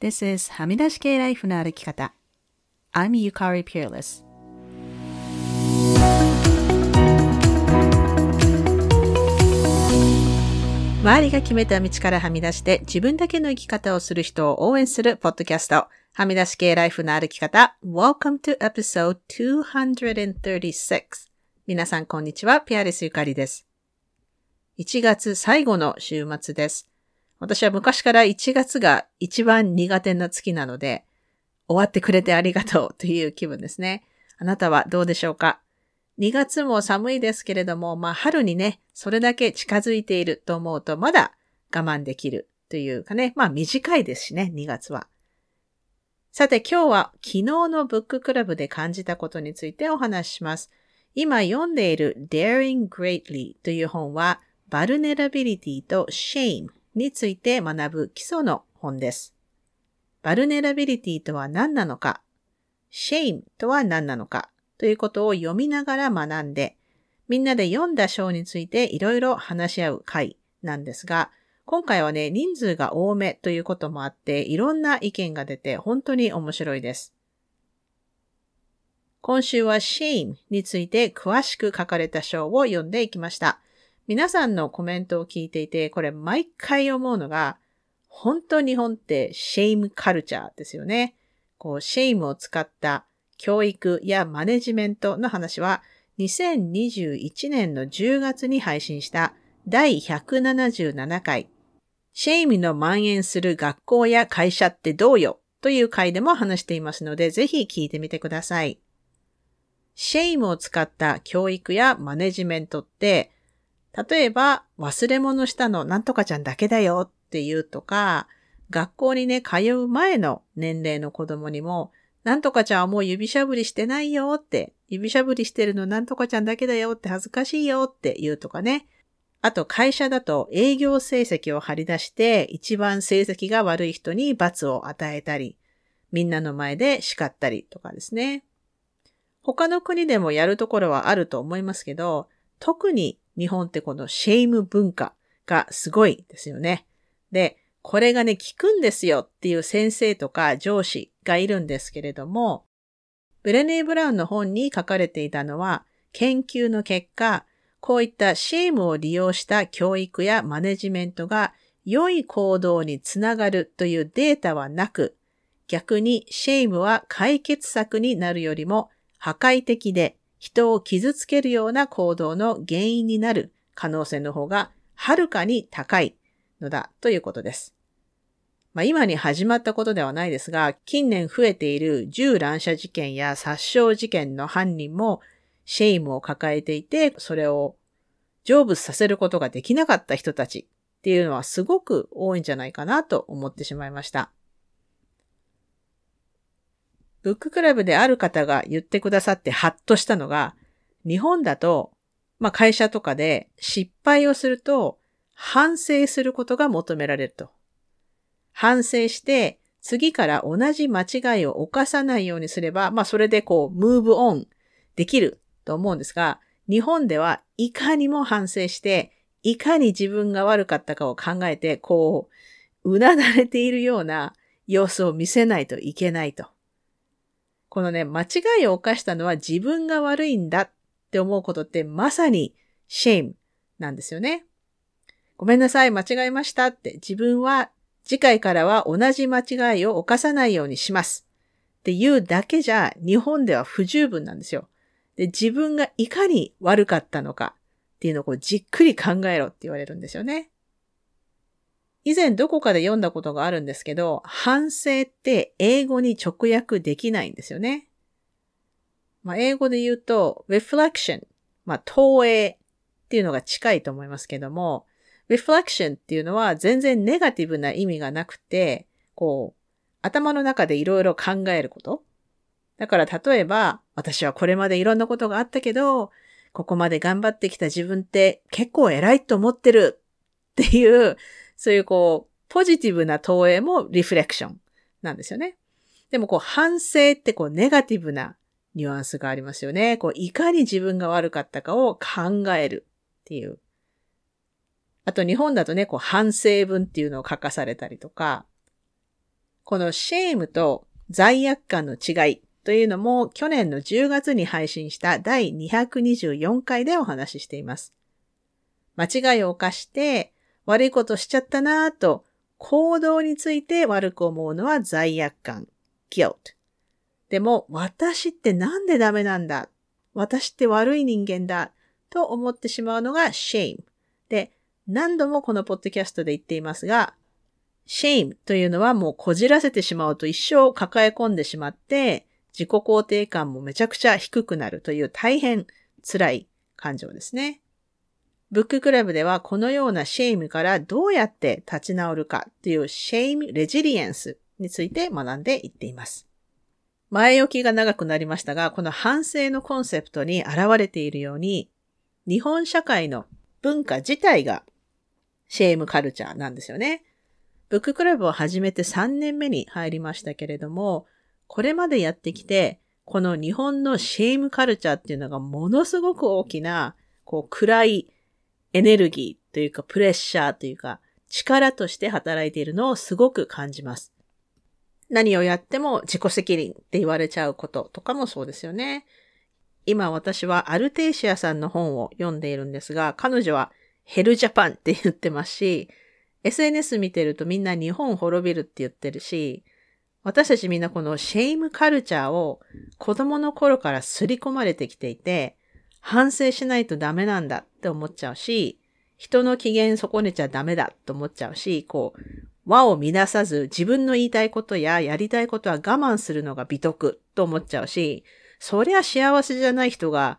This is はみ出し系ライフの歩き方。I'm Yukari Peerless. 周りが決めた道からはみ出して自分だけの生き方をする人を応援するポッドキャスト。はみ出し系ライフの歩き方。Welcome to episode 236. 皆さんこんにちは。ピアレスゆかりです。1月最後の週末です。私は昔から1月が一番苦手な月なので、終わってくれてありがとうという気分ですね。あなたはどうでしょうか ?2 月も寒いですけれども、まあ春にね、それだけ近づいていると思うとまだ我慢できるというかね、まあ短いですしね、2月は。さて今日は昨日のブッククラブで感じたことについてお話しします。今読んでいる Daring Greatly という本は、Vulnerability と Shame について学ぶ基礎の本です。 Vulnerability とは何なのか、shame とは何なのか？ということを読みながら学んで、みんなで読んだ章についていろいろ話し合う回なんですが、今回はね、人数が多めということもあって、いろんな意見が出て本当に面白いです。今週は shame について詳しく書かれた章を読んでいきました。皆さんのコメントを聞いていて、これ毎回思うのが、本当日本って shame culture ですよね。こう、 shame を使った教育やマネジメントの話は、2021年の10月に配信した第177回、 shame の蔓延する学校や会社ってどうよ？という回でも話していますので、ぜひ聞いてみてください。シェイムを使った教育やマネジメントって、例えば、忘れ物したのなんとかちゃんだけだよって言うとか、学校にね、通う前の年齢の子供にも、なんとかちゃんはもう指しゃぶりしてないよって、指しゃぶりしてるのなんとかちゃんだけだよって恥ずかしいよって言うとかね。あと会社だと営業成績を張り出して一番成績が悪い人に罰を与えたり、みんなの前で叱ったりとかですね。他の国でもやるところはあると思いますけど、特に日本ってこの shame 文化がすごいですよね。で、これがね、効くんですよっていう先生とか上司がいるんですけれども、ブレネー・ブラウンの本に書かれていたのは、研究の結果、こういった shame を利用した教育やマネジメントが良い行動につながるというデータはなく、逆に shame は解決策になるよりも破壊的で人を傷つけるような行動の原因になる可能性の方がはるかに高いのだということです。まあ、今に始まったことではないですが、近年増えている銃乱射事件や殺傷事件の犯人も shame を抱えていて、それを成仏させることができなかった人たちっていうのはすごく多いんじゃないかなと思ってしまいました。ブッククラブである方が言ってくださってハッとしたのが、日本だと、まあ会社とかで失敗をすると反省することが求められると。反省して次から同じ間違いを犯さないようにすれば、まあそれでこう、ムーブオンできると思うんですが、日本ではいかにも反省して、いかに自分が悪かったかを考えて、こう、うなだれているような様子を見せないといけないと。このね、間違いを犯したのは自分が悪いんだって思うことってまさに shame なんですよね。ごめんなさい、間違えましたって自分は次回からは同じ間違いを犯さないようにします。って言うだけじゃ日本では不十分なんですよ。で、自分がいかに悪かったのかっていうのをこうじっくり考えろって言われるんですよね。以前どこかで読んだことがあるんですけど、反省って英語に直訳できないんですよね。まあ、英語で言うと、reflection、まあ、投影っていうのが近いと思いますけども、reflection っていうのは全然ネガティブな意味がなくて、こう、頭の中でいろいろ考えること。だから例えば、私はこれまでいろんなことがあったけど、ここまで頑張ってきた自分って結構偉いと思ってるっていうそういうこう、ポジティブな投影もリフレクションなんですよね。でもこう、反省ってこう、ネガティブなニュアンスがありますよね。こう、いかに自分が悪かったかを考えるっていう。あと日本だとね、こう、反省文っていうのを書かされたりとか、このシェームと罪悪感の違いというのも去年の10月に配信した第224回でお話ししています。間違いを犯して悪いことしちゃったなぁと行動について悪く思うのは罪悪感、guilt。でも私ってなんでダメなんだ？私って悪い人間だと思ってしまうのが shame。で、何度もこのポッドキャストで言っていますが、shame というのはもうこじらせてしまうと一生抱え込んでしまって、自己肯定感もめちゃくちゃ低くなるという大変辛い感情ですね。ブッククラブではこのような shame からどうやって立ち直るかという shame resilience について学んでいっています。前置きが長くなりましたが、この反省のコンセプトに現れているように、日本社会の文化自体がシェイムカルチャーなんですよね。ブッククラブを始めて3年目に入りましたけれども、これまでやってきて、この日本のシェイムカルチャーっていうのがものすごく大きな、こう暗いエネルギーというかプレッシャーというか力として働いているのをすごく感じます。何をやっても自己責任って言われちゃうこととかもそうですよね。今私はアルテイシアさんの本を読んでいるんですが、彼女はヘルジャパンって言ってますし、SNS 見てるとみんな日本滅びるって言ってるし、私たちみんなこのシェイムカルチャーを子供の頃から刷り込まれてきていて、反省しないとダメなんだって思っちゃうし、人の機嫌損ねちゃダメだと思っちゃうし、こう、和を乱さず自分の言いたいことややりたいことは我慢するのが美徳と思っちゃうし、そりゃ幸せじゃない人が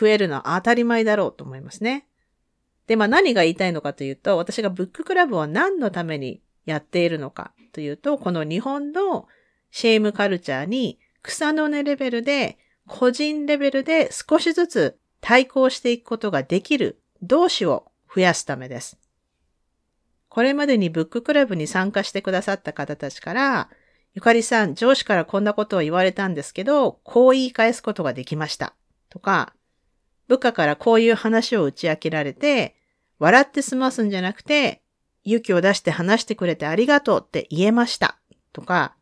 増えるのは当たり前だろうと思いますね。で、まあ何が言いたいのかというと、私がブッククラブを何のためにやっているのかというと、この日本のシェームカルチャーに草の根レベルで、個人レベルで少しずつ対抗していくことができる同志を増やすためです。これまでにブッククラブに参加してくださった方たちから、ゆかりさん、上司からこんなことを言われたんですけど、こう言い返すことができました。とか、部下からこういう話を打ち明けられて、笑って済ますんじゃなくて、勇気を出して話してくれてありがとうって言えました。とか、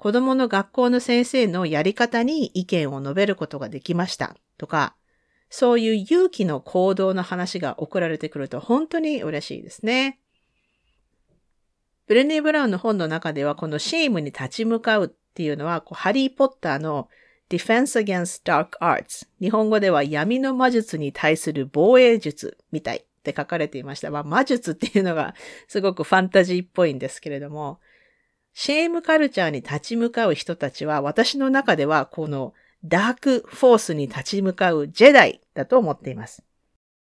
子供の学校の先生のやり方に意見を述べることができました。とか、そういう勇気の行動の話が送られてくると本当に嬉しいですね。ブレネー・ブラウンの本の中では、この shame に立ち向かうっていうのは、こうハリー・ポッターの Defense Against Dark Arts。日本語では闇の魔術に対する防衛術みたいって書かれていました。まあ、魔術っていうのがすごくファンタジーっぽいんですけれども、 shame culture に立ち向かう人たちは、私の中ではこの dark force に立ち向かうジェダイだと思っています。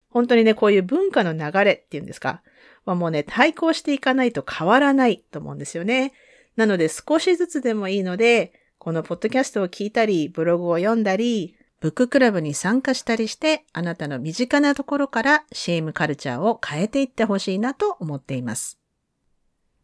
本当にね、こういう文化の流れっていうんですか？はもうね、対抗していかないと変わらないと思うんですよね。なので少しずつでもいいので、このポッドキャストを聞いたり、ブログを読んだり、ブッククラブに参加したりして、あなたの身近なところからシェームカルチャーを変えていってほしいなと思っています。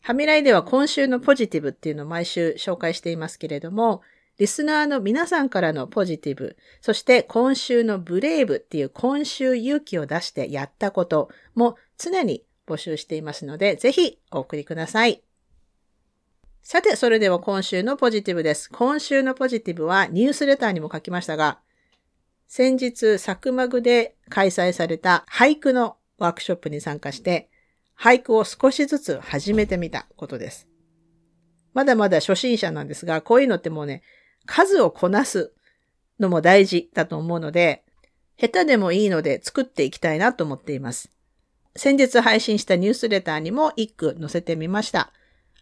ハミライでは今週のポジティブっていうのを毎週紹介していますけれども、リスナーの皆さんからのポジティブ、そして今週のブレイブっていう今週勇気を出してやったことも常に募集していますので、ぜひお送りください。さて、それでは今週のポジティブです。今週のポジティブはニュースレターにも書きましたが、先日、サクマグで開催された俳句のワークショップに参加して、俳句を少しずつ始めてみたことです。まだまだ初心者なんですが、こういうのってもうね、数をこなすのも大事だと思うので、下手でもいいので作っていきたいなと思っています。先日配信したニュースレターにも一句載せてみました。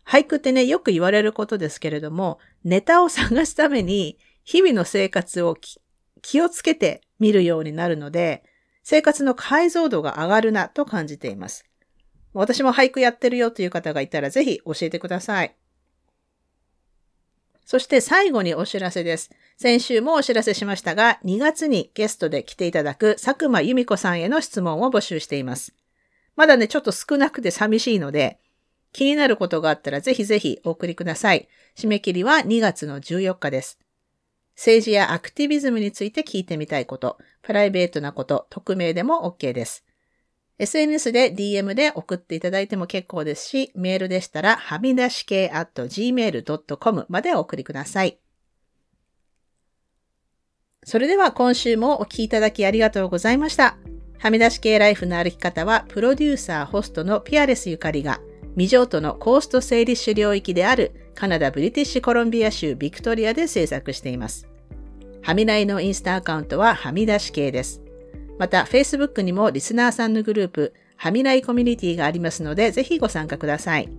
俳句ってね、よく言われることですけれども、ネタを探すために日々の生活を気をつけて見るようになるので、生活の解像度が上がるなと感じています。私も俳句やってるよという方がいたらぜひ教えてください。そして最後にお知らせです。先週もお知らせしましたが、2月にゲストで来ていただく佐久間由美子さんへの質問を募集しています。まだね、ちょっと少なくて寂しいので、気になることがあったらぜひぜひお送りください。締め切りは2月の14日です。政治やアクティビズムについて聞いてみたいこと、プライベートなこと、匿名でも OK です。SNS で DM で送っていただいても結構ですし、メールでしたら、はみ出し系 at gmail.com までお送りください。それでは今週もお聴きいただきありがとうございました。はみ出し系ライフの歩き方は、プロデューサー、ホストのピアレスゆかりが、未譲渡のコースト整理種領域であるカナダ・ブリティッシュコロンビア州ビクトリアで制作しています。はみらいのインスタアカウントははみ出し系です。また、Facebook にもリスナーさんのグループ、はみらいコミュニティがありますので、ぜひご参加ください。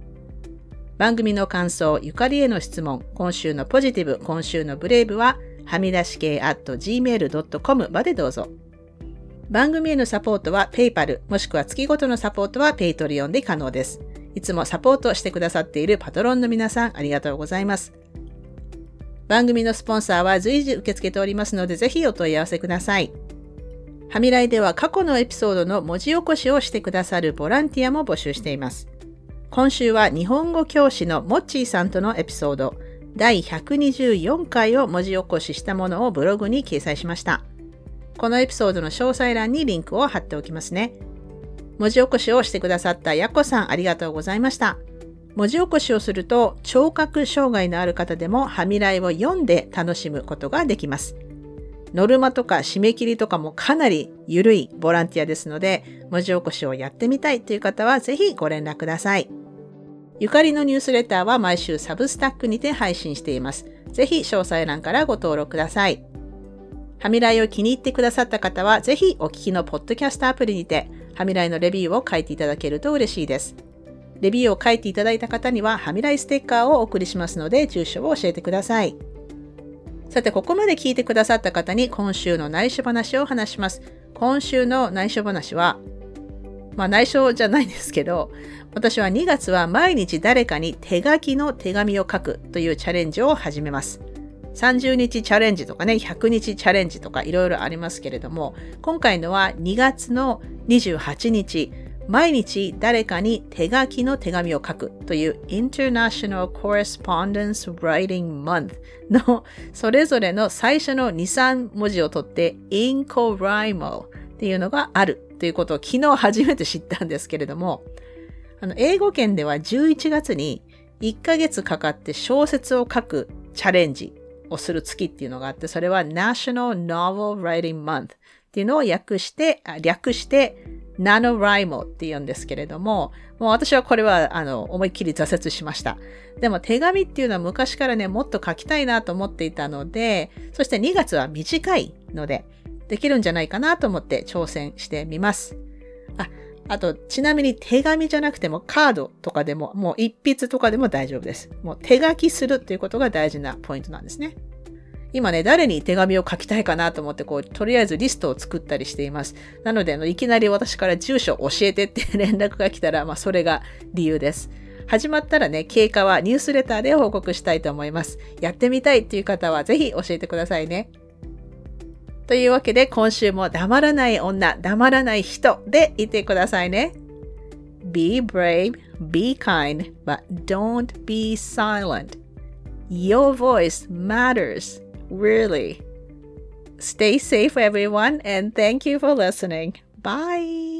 番組の感想、ゆかりへの質問、今週のポジティブ、今週のブレイブは、はみ出し系 at gmail.com までどうぞ。番組へのサポートは PayPal、もしくは月ごとのサポートは Patreon で可能です。いつもサポートしてくださっているパトロンの皆さん、ありがとうございます。番組のスポンサーは随時受け付けておりますので、ぜひお問い合わせください。はみらいでは過去のエピソードの文字起こしをしてくださるボランティアも募集しています。今週は日本語教師のモッチーさんとのエピソード第124回を文字起こししたものをブログに掲載しました。このエピソードの詳細欄にリンクを貼っておきますね。文字起こしをしてくださったやこさんありがとうございました。文字起こしをすると聴覚障害のある方でもはみらいを読んで楽しむことができます。ノルマとか締め切りとかもかなり緩いボランティアですので、文字起こしをやってみたいという方はぜひご連絡ください。ゆかりのニュースレターは毎週サブスタックにて配信しています。ぜひ詳細欄からご登録ください。はみらいを気に入ってくださった方は、ぜひお聞きのポッドキャストアプリにて、はみらいのレビューを書いていただけると嬉しいです。レビューを書いていただいた方には、はみらいステッカーをお送りしますので、住所を教えてください。さて、ここまで聞いてくださった方に今週の内緒話を話します。今週の内緒話は、まあ内緒じゃないんですけど、私は2月は毎日誰かに手書きの手紙を書くというチャレンジを始めます。30日チャレンジとかね、100日チャレンジとかいろいろありますけれども、今回のは2月の28日、毎日誰かに手書きの手紙を書くという International Correspondence Writing Month のそれぞれの最初の2、3文字を取って Incorrimal っていうのがあるということを昨日初めて知ったんですけれども、あの、英語圏では11月に1ヶ月かかって小説を書くチャレンジをする月っていうのがあって、それは National Novel Writing Month っていうのを訳して、略してナノライモって言うんですけれども、もう私はこれはあの思いっきり挫折しました。でも手紙っていうのは昔からね、もっと書きたいなと思っていたので、そして2月は短いので、できるんじゃないかなと思って挑戦してみます。あ、あと、ちなみに手紙じゃなくてもカードとかでも、もう一筆とかでも大丈夫です。もう手書きするっていうことが大事なポイントなんですね。今ね、誰に手紙を書きたいかなと思って、こう、とりあえずリストを作ったりしています。なので、あのいきなり私から住所教えてって連絡が来たら、まあ、それが理由です。始まったらね、経過はニュースレターで報告したいと思います。やってみたいっていう方はぜひ教えてくださいね。というわけで、今週も黙らない女、黙らない人でいてくださいね。Be brave, be kind, but don't be silent. Your voice matters. Really. Stay safe, everyone, and thank you for listening. Bye.